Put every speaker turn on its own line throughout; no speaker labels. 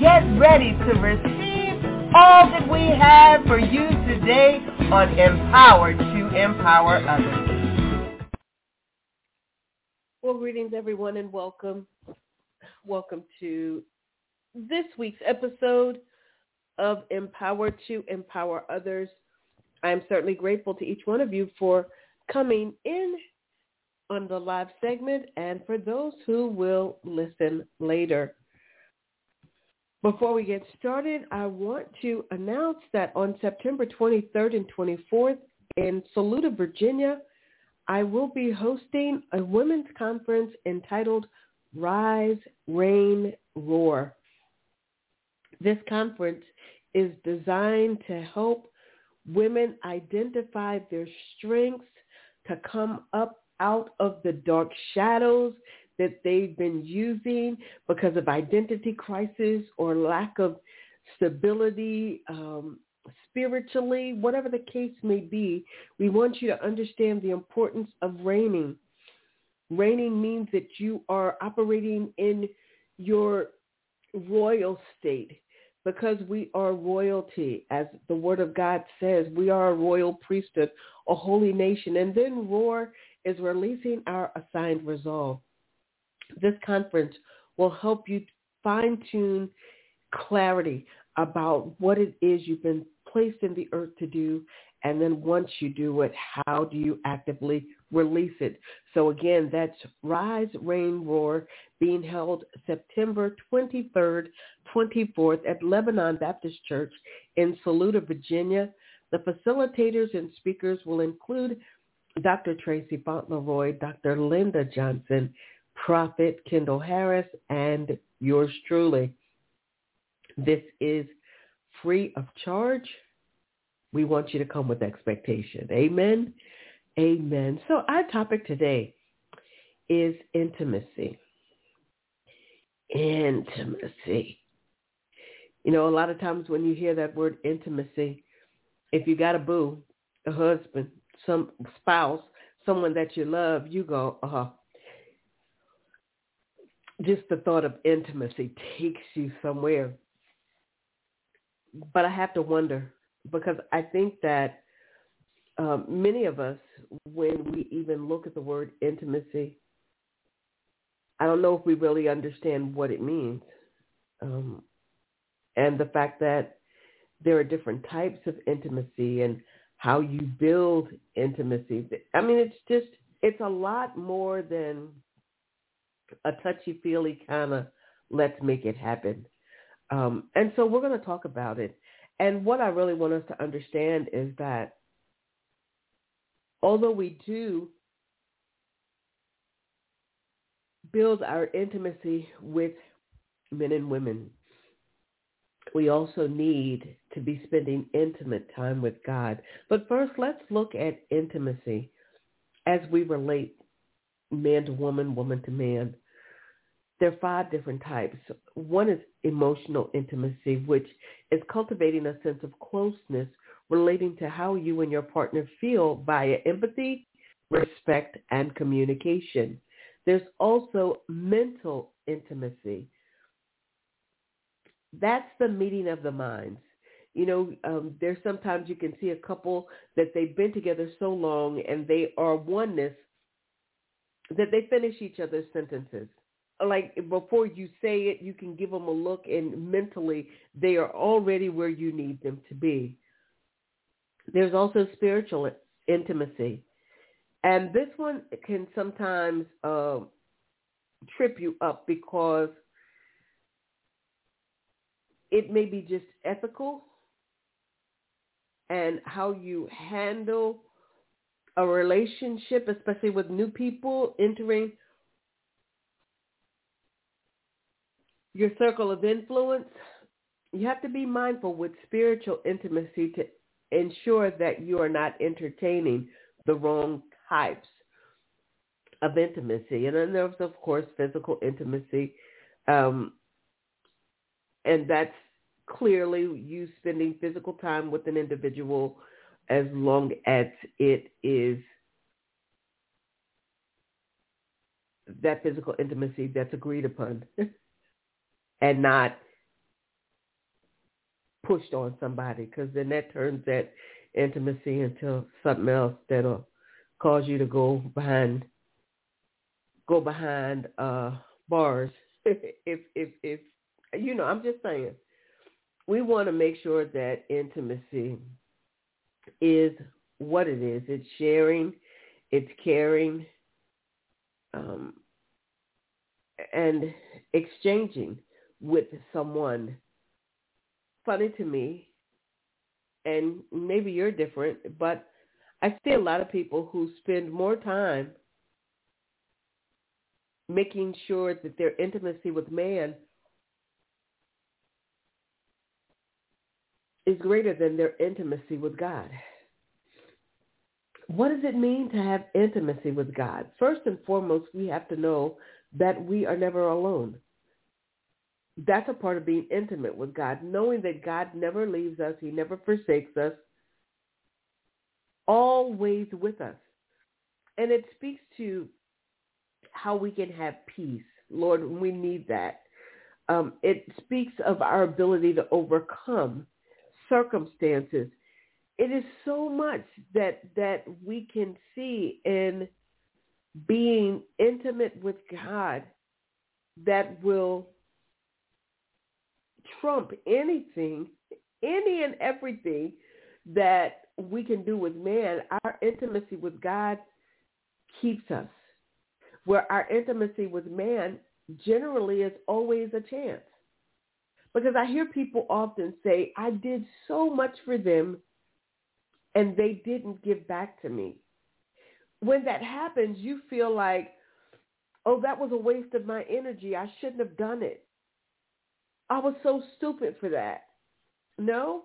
get ready to receive all that we have for you today on Empower to Empower Others. Well, greetings everyone and welcome. Welcome to this week's episode of Empower to Empower Others. I'm certainly grateful to each one of you for coming in on the live segment and for those who will listen later. Before we get started, I want to announce that on September 23rd and 24th in Saluda, Virginia, I will be hosting a women's conference entitled Rise, Reign, Roar. This conference is designed to help women identify their strengths, to come up out of the dark shadows that they've been using because of identity crisis or lack of stability um, spiritually, whatever the case may be, we want you to understand the importance of reigning. Reigning means that you are operating in your royal state because we are royalty. As the word of God says, we are a royal priesthood, a holy nation. And then roar is releasing our assigned resolve. This conference will help you fine-tune clarity about what it is you've been placed in the earth to do. And then once you do it, how do you actively release it? So again, that's Rise, Reign, Roar being held September 23rd, 24th at Lebanon Baptist Church in Saluda, Virginia. The facilitators and speakers will include Dr. Tracy Fauntleroy, Dr. Linda Johnson, Prophet Kendall Harris, and yours truly. This is free of charge. We want you to come with expectation. Amen. Amen. So our topic today is intimacy. Intimacy. You know, a lot of times when you hear that word intimacy, if you got a boo, a husband, some spouse, someone that you love, you go, uh-huh. Just the thought of intimacy takes you somewhere. But I have to wonder because I think that um, many of us, when we even look at the word intimacy, I don't know if we really understand what it means. Um, and the fact that there are different types of intimacy and how you build intimacy. I mean, it's just, it's a lot more than a touchy-feely kind of let's make it happen. Um, and so we're going to talk about it. And what I really want us to understand is that although we do build our intimacy with men and women, we also need to be spending intimate time with God. But first, let's look at intimacy as we relate man to woman, woman to man. There are five different types. One is emotional intimacy, which is cultivating a sense of closeness relating to how you and your partner feel via empathy, respect, and communication. There's also mental intimacy, that's the meeting of the minds. You know, um, there's sometimes you can see a couple that they've been together so long and they are oneness that they finish each other's sentences. Like before you say it, you can give them a look and mentally they are already where you need them to be. There's also spiritual intimacy. And this one can sometimes uh, trip you up because – it may be just ethical and how you handle a relationship, especially with new people entering your circle of influence. you have to be mindful with spiritual intimacy to ensure that you are not entertaining the wrong types of intimacy. And then there's, of course, physical intimacy. Um, and that's clearly you spending physical time with an individual as long as it is that physical intimacy that's agreed upon and not pushed on somebody because then that turns that intimacy into something else that'll cause you to go behind go behind uh bars. If if if you know i'm just saying we want to make sure that intimacy is what it is. It's sharing it's caring um, and exchanging with someone. Funny to me and maybe you're different but i see a lot of people who spend more time making sure that their intimacy with man is greater than their intimacy with God. What does it mean to have intimacy with God? First and foremost, we have to know that we are never alone. That's a part of being intimate with God, knowing that God never leaves us. He never forsakes us, always with us. And it speaks to how we can have peace. Lord, we need that. Um, it speaks of our ability to overcome circumstances. It is so much that that we can see in being intimate with God that will trump anything, any and everything that we can do with man. Our intimacy with God keeps us where our intimacy with man generally is always a chance. Because I hear people often say, I did so much for them and they didn't give back to me. When that happens, you feel like, oh, that was a waste of my energy. I shouldn't have done it. I was so stupid for that. No,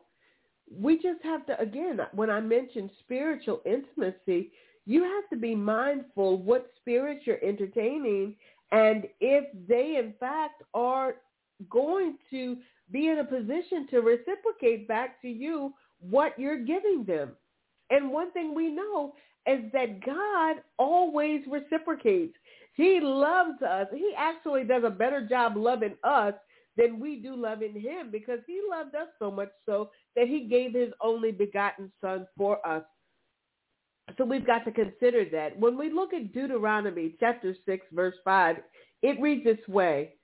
we just have to, again, when I mentioned spiritual intimacy, you have to be mindful what spirits you're entertaining and if they in fact are going to be in a position to reciprocate back to you what you're giving them. And one thing we know is that God always reciprocates. He loves us. He actually does a better job loving us than we do loving him because he loved us so much so that he gave his only begotten son for us. So we've got to consider that. When we look at Deuteronomy chapter 6, verse 5, it reads this way.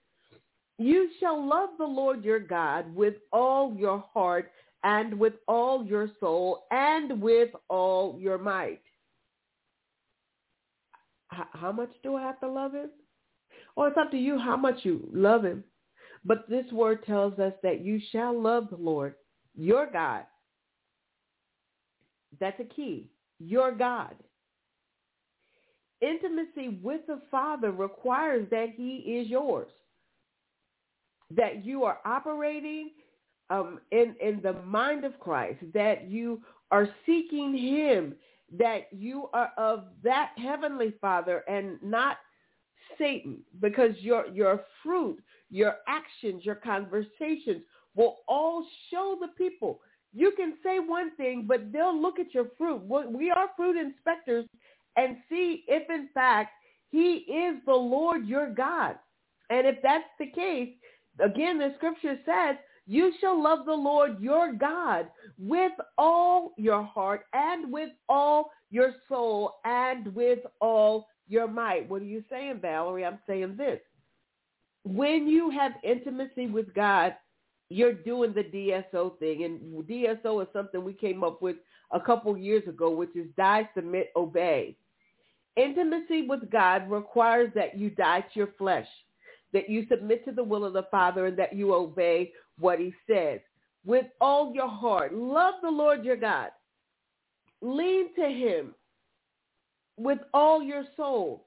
You shall love the Lord your God with all your heart and with all your soul and with all your might. How much do I have to love him? Or it's up to you how much you love him. But this word tells us that you shall love the Lord, your God. That's a key your God. Intimacy with the Father requires that he is yours, that you are operating um, in, in the mind of Christ, that you are seeking him, that you are of that heavenly Father and not Satan, because your, your fruit, your actions, your conversations will all show the people you can say one thing, but they'll look at your fruit. We are fruit inspectors and see if in fact he is the Lord your God. And if that's the case, again, the scripture says, you shall love the Lord your God with all your heart and with all your soul and with all your might. What are you saying, Valerie? I'm saying this. When you have intimacy with God, you're doing the DSO thing. And DSO is something we came up with a couple years ago, which is die, submit, obey. Intimacy with God requires that you die to your flesh, that you submit to the will of the Father, and that you obey what he says. With all your heart, love the Lord your God. Lean to him with all your soul.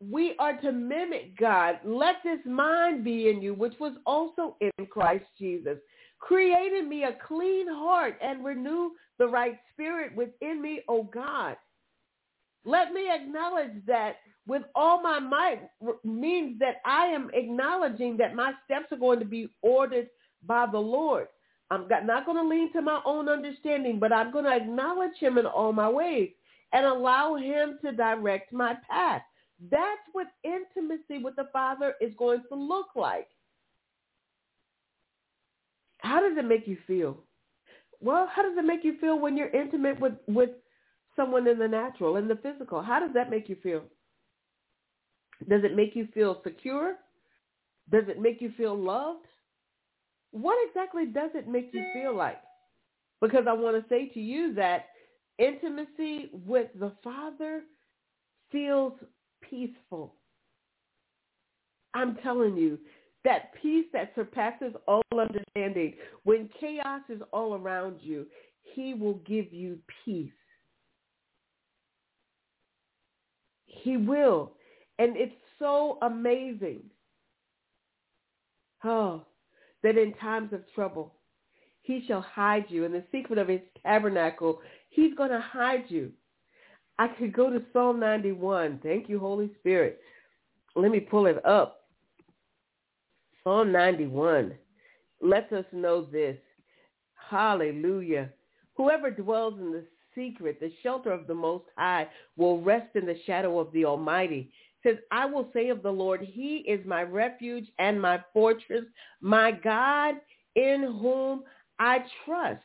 we are to mimic God. Let this mind be in you, which was also in Christ Jesus. Create in me a clean heart and renew the right spirit within me, O God. Let me acknowledge that with all my might means that I am acknowledging that my steps are going to be ordered by the Lord. I'm not going to lean to my own understanding, but I'm going to acknowledge him in all my ways and allow him to direct my path. That's what intimacy with the Father is going to look like. How does it make you feel? Well, how does it make you feel when you're intimate with, with someone in the natural, in the physical? How does that make you feel? Does it make you feel secure? Does it make you feel loved? What exactly does it make you feel like? Because I want to say to you that intimacy with the Father feels peaceful. I'm telling you, that peace that surpasses all understanding. When chaos is all around you, he will give you peace. He will. And it's so amazing. Oh, that in times of trouble, he shall hide you. In the secret of his tabernacle, he's going to hide you. I could go to Psalm 91. Thank you, Holy Spirit. Let me pull it up. Psalm 91 lets us know this. Hallelujah. Whoever dwells in the secret, the shelter of the Most High, will rest in the shadow of the Almighty. Says, I will say of the Lord, he is my refuge and my fortress, my God in whom I trust.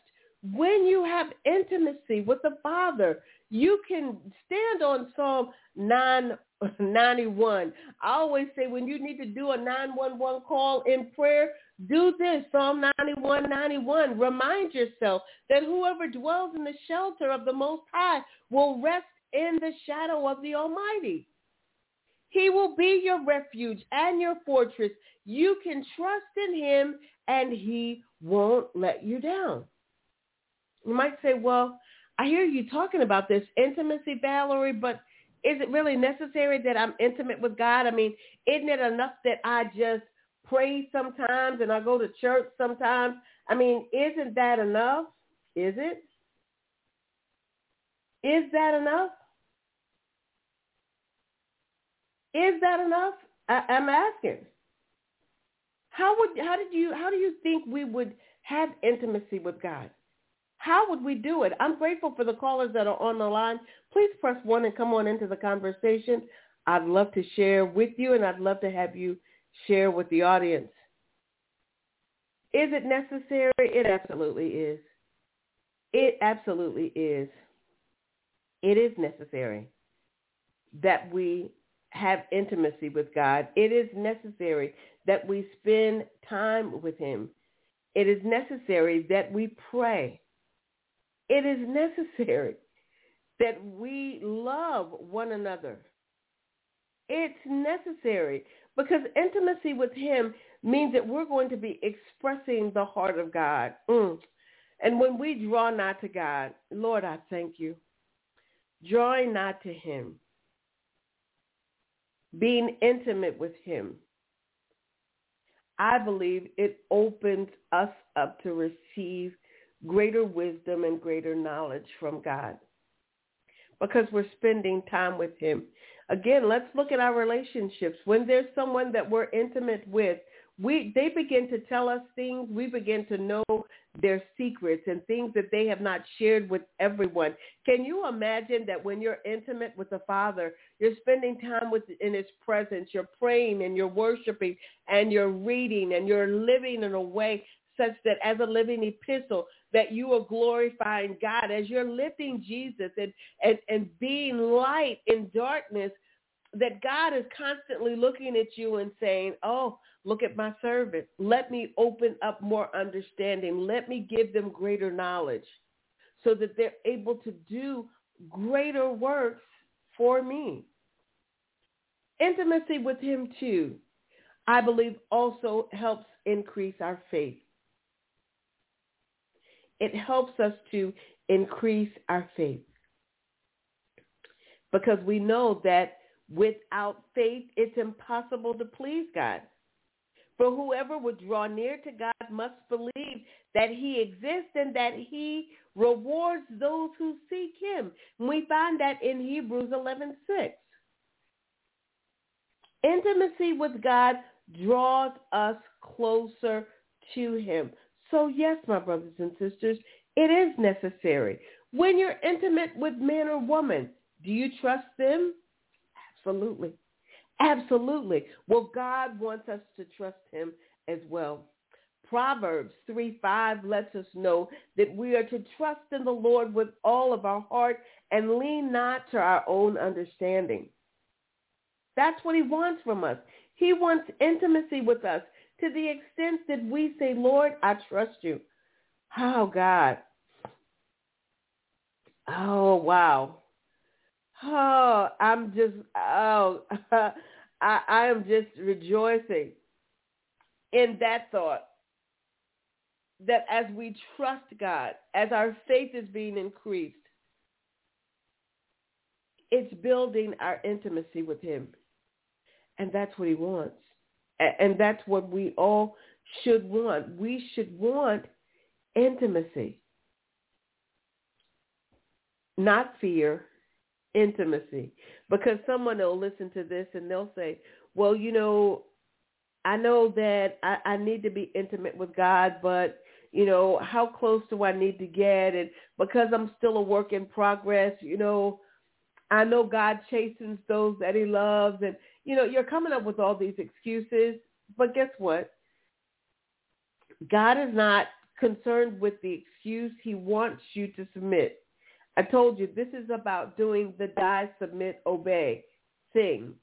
When you have intimacy with the Father, you can stand on Psalm 9 91. I always say when you need to do a 911 call in prayer, do this, Psalm 91, 91. Remind yourself that whoever dwells in the shelter of the Most High will rest in the shadow of the Almighty. He will be your refuge and your fortress. You can trust in him and he won't let you down. You might say, well, I hear you talking about this intimacy, Valerie, but is it really necessary that I'm intimate with God? I mean, isn't it enough that I just pray sometimes and I go to church sometimes? I mean, isn't that enough? Is it? Is that enough? Is that enough? I, I'm asking. How would how did you how do you think we would have intimacy with God? How would we do it? I'm grateful for the callers that are on the line. Please press one and come on into the conversation. I'd love to share with you and I'd love to have you share with the audience. Is it necessary? It absolutely is. It absolutely is. It is necessary that we have intimacy with God. It is necessary that we spend time with him. It is necessary that we pray. It is necessary that we love one another. It's necessary because intimacy with him means that we're going to be expressing the heart of God. Mm. And when we draw nigh to God, Lord, I thank you. Drawing nigh to him, being intimate with him, I believe it opens us up to receive greater wisdom and greater knowledge from God because we're spending time with him. Again, let's look at our relationships. When there's someone that we're intimate with, we they begin to tell us things. We begin to know their secrets and things that they have not shared with everyone. Can you imagine that when you're intimate with the Father, you're spending time with in his presence, you're praying and you're worshiping and you're reading and you're living in a way such that as a living epistle that you are glorifying God as you're lifting Jesus and, and, and being light in darkness, that God is constantly looking at you and saying, oh, look at my servant. Let me open up more understanding. Let me give them greater knowledge so that they're able to do greater works for me. Intimacy with him too, I believe also helps increase our faith. It helps us to increase our faith because we know that Without faith, it's impossible to please God. For whoever would draw near to God must believe that he exists and that he rewards those who seek him. And we find that in Hebrews 11:6. Intimacy with God draws us closer to him. So yes, my brothers and sisters, it is necessary. When you're intimate with man or woman, do you trust them? Absolutely. Absolutely. Well, God wants us to trust him as well. Proverbs 3, 5 lets us know that we are to trust in the Lord with all of our heart and lean not to our own understanding. That's what he wants from us. He wants intimacy with us to the extent that we say, Lord, I trust you. Oh, God. Oh, wow. Oh, I'm just, oh, I, I am just rejoicing in that thought that as we trust God, as our faith is being increased, it's building our intimacy with him. And that's what he wants. And that's what we all should want. We should want intimacy, not fear, intimacy. Because someone will listen to this and they'll say, well, you know, I know that I, I need to be intimate with God, but you know, how close do I need to get? And because I'm still a work in progress, you know, I know God chastens those that he loves. And, you know, you're coming up with all these excuses. But guess what? God is not concerned with the excuse. He wants you to submit. I told you this is about doing the die, submit, obey thing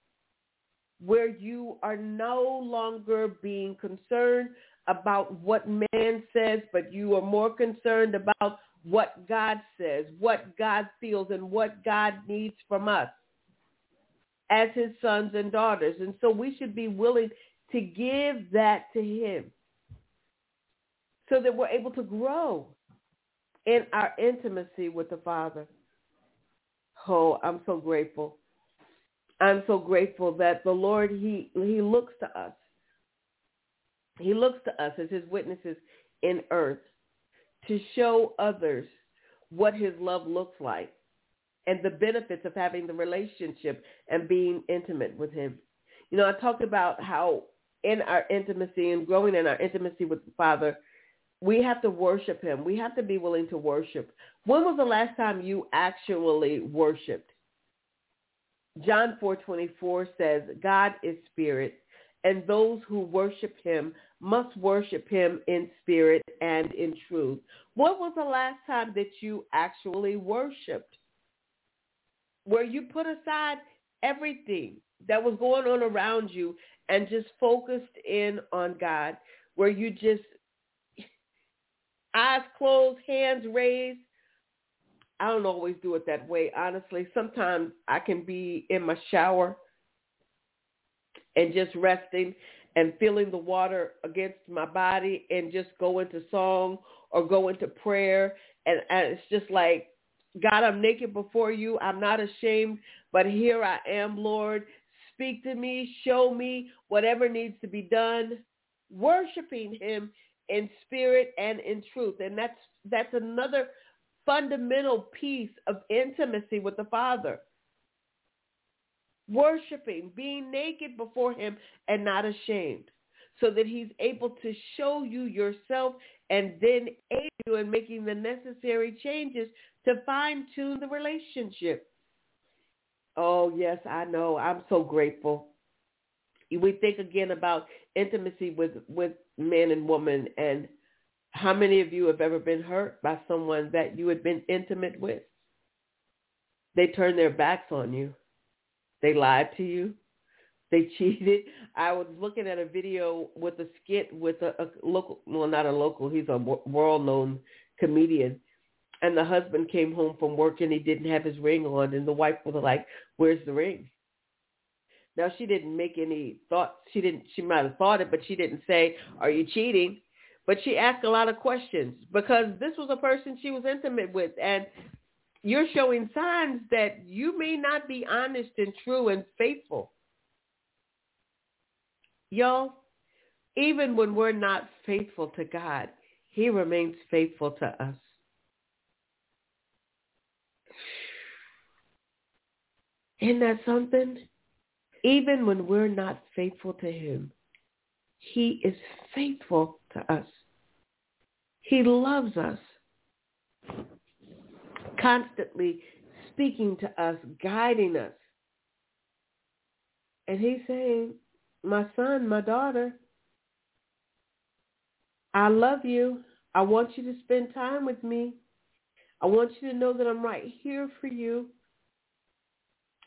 where you are no longer being concerned about what man says, but you are more concerned about what God says, what God feels, and what God needs from us as his sons and daughters. And so we should be willing to give that to him so that we're able to grow in our intimacy with the Father. Oh, I'm so grateful. I'm so grateful that the Lord, he, he looks to us. He looks to us as his witnesses in earth to show others what his love looks like and the benefits of having the relationship and being intimate with him. You know, I talked about how in our intimacy and growing in our intimacy with the Father, we have to worship him. We have to be willing to worship. When was the last time you actually worshiped? John 4:24 says, God is spirit, and those who worship him must worship him in spirit and in truth. What was the last time that you actually worshiped? Where you put aside everything that was going on around you and just focused in on God, where you just eyes closed, hands raised, I don't always do it that way, honestly. Sometimes I can be in my shower and just resting and feeling the water against my body and just go into song or go into prayer. And, and it's just like, God, I'm naked before you. I'm not ashamed, but here I am, Lord. Speak to me, show me whatever needs to be done, worshiping him in spirit and in truth. And that's that's another fundamental piece of intimacy with the Father. Worshiping, being naked before him and not ashamed so that he's able to show you yourself and then aid you in making the necessary changes to fine-tune the relationship. Oh, yes, I know. I'm so grateful. We think again about intimacy with, with man and woman and how many of you have ever been hurt by someone that you had been intimate with? They turned their backs on you. They lied to you. They cheated. I was looking at a video with a skit with a, a local, well, not a local, he's a world-known comedian. And the husband came home from work and he didn't have his ring on. And the wife was like, where's the ring? Now she didn't make any thought. She didn't, she might have thought it, but she didn't say, are you cheating? But she asked a lot of questions because this was a person she was intimate with. And you're showing signs that you may not be honest and true and faithful. Y'all, even when we're not faithful to God, he remains faithful to us. Isn't that something? Even when we're not faithful to him, he is faithful to us. He loves us, constantly speaking to us, guiding us. And he's saying, my son, my daughter, I love you. I want you to spend time with me. I want you to know that I'm right here for you.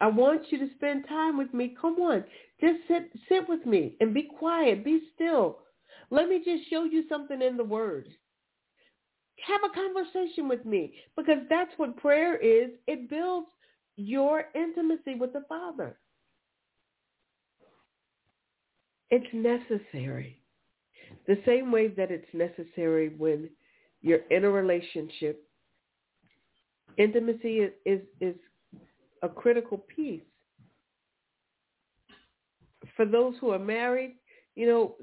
I want you to spend time with me. Come on. Just sit sit with me and be quiet. Be still. Let me just show you something in the word. Have a conversation with me because that's what prayer is. It builds your intimacy with the Father. It's necessary. The same way that it's necessary when you're in a relationship. Intimacy is, is, is a critical piece. For those who are married, you know,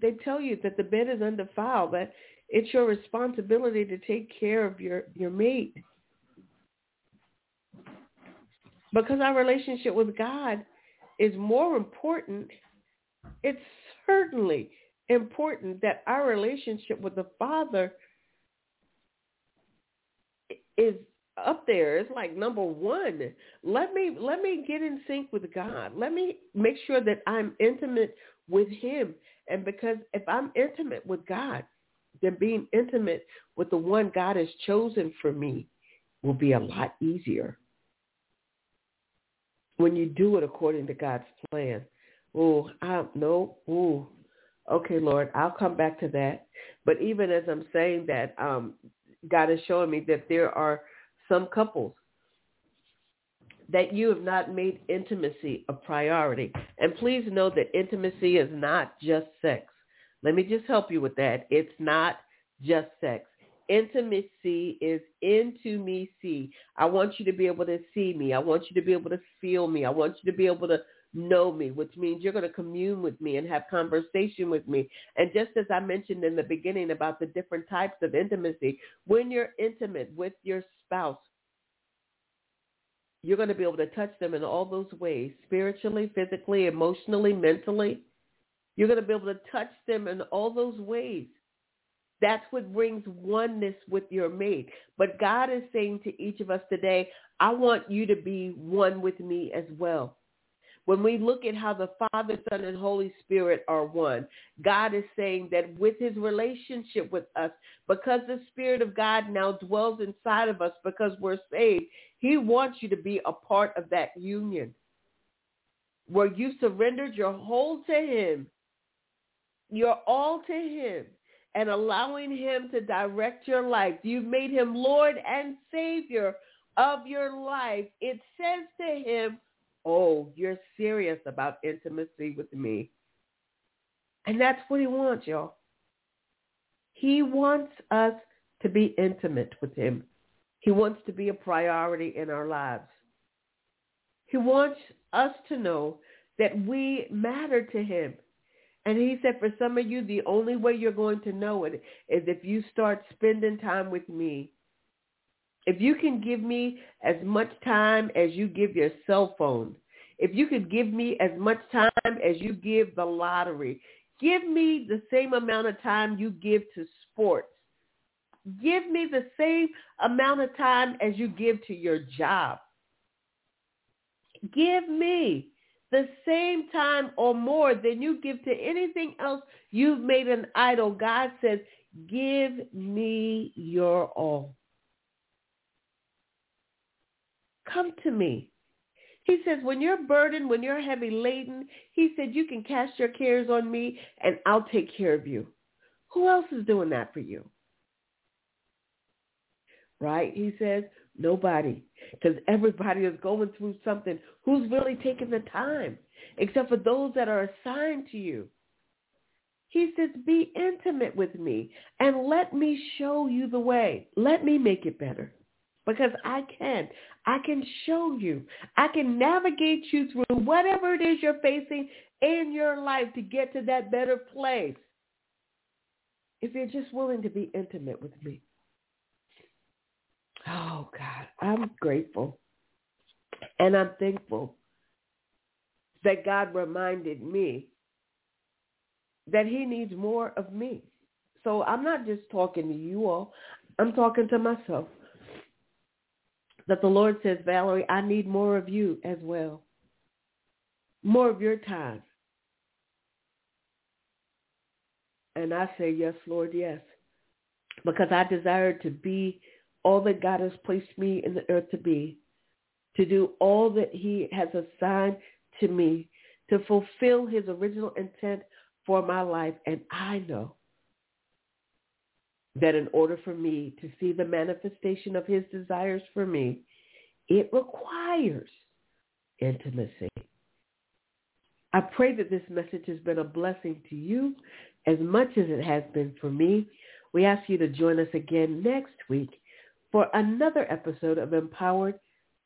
they tell you that the bed is undefiled, that it's your responsibility to take care of your, your mate. Because our relationship with God is more important, it's certainly important that our relationship with the Father is up there. It's like number one. Let me let me get in sync with God. Let me make sure that I'm intimate with Him. And because if I'm intimate with God, then being intimate with the one God has chosen for me will be a lot easier. When you do it according to God's plan. Oh, I no, oh, okay, Lord, I'll come back to that. But even as I'm saying that, um, God is showing me that there are some couples that you have not made intimacy a priority. And please know that intimacy is not just sex. Let me just help you with that. It's not just sex. Intimacy is into me see. I want you to be able to see me. I want you to be able to feel me. I want you to be able to know me, which means you're going to commune with me and have conversation with me. And just as I mentioned in the beginning about the different types of intimacy, when you're intimate with your spouse, you're going to be able to touch them in all those ways, spiritually, physically, emotionally, mentally. You're going to be able to touch them in all those ways. That's what brings oneness with your mate. But God is saying to each of us today, I want you to be one with me as well. When we look at how the Father, Son, and Holy Spirit are one, God is saying that with his relationship with us, because the Spirit of God now dwells inside of us because we're saved, he wants you to be a part of that union where you surrendered your whole to him. You're all to him and allowing him to direct your life. You've made him Lord and Savior of your life. It says to him, oh, you're serious about intimacy with me. And that's what he wants, y'all. He wants us to be intimate with him. He wants to be a priority in our lives. He wants us to know that we matter to him. And he said, for some of you, the only way you're going to know it is if you start spending time with me. If you can give me as much time as you give your cell phone, if you could give me as much time as you give the lottery, give me the same amount of time you give to sports. Give me the same amount of time as you give to your job. Give me the same time or more than you give to anything else you've made an idol. God says, give me your all. Come to me. He says, when you're burdened, when you're heavy laden, he said, you can cast your cares on me and I'll take care of you. Who else is doing that for you? Right? He says, Nobody. Because everybody is going through something. Who's really taking the time? Except for those that are assigned to you. He says, be intimate with me and let me show you the way. Let me make it better. Because I can. I can show you. I can navigate you through whatever it is you're facing in your life to get to that better place. If you're just willing to be intimate with me. Oh God, I'm grateful and I'm thankful that God reminded me that he needs more of me. So I'm not just talking to you all. I'm talking to myself. That the Lord says, Valerie, I need more of you as well. More of your time. And I say, yes, Lord, yes. Because I desire to be all that God has placed me in the earth to be, to do all that he has assigned to me, to fulfill his original intent for my life. And I know that in order for me to see the manifestation of his desires for me, it requires intimacy. I pray that this message has been a blessing to you as much as it has been for me. We ask you to join us again next week for another episode of Empowered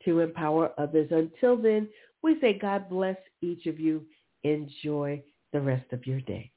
to Empower Others. Until then, we say God bless each of you. Enjoy the rest of your day.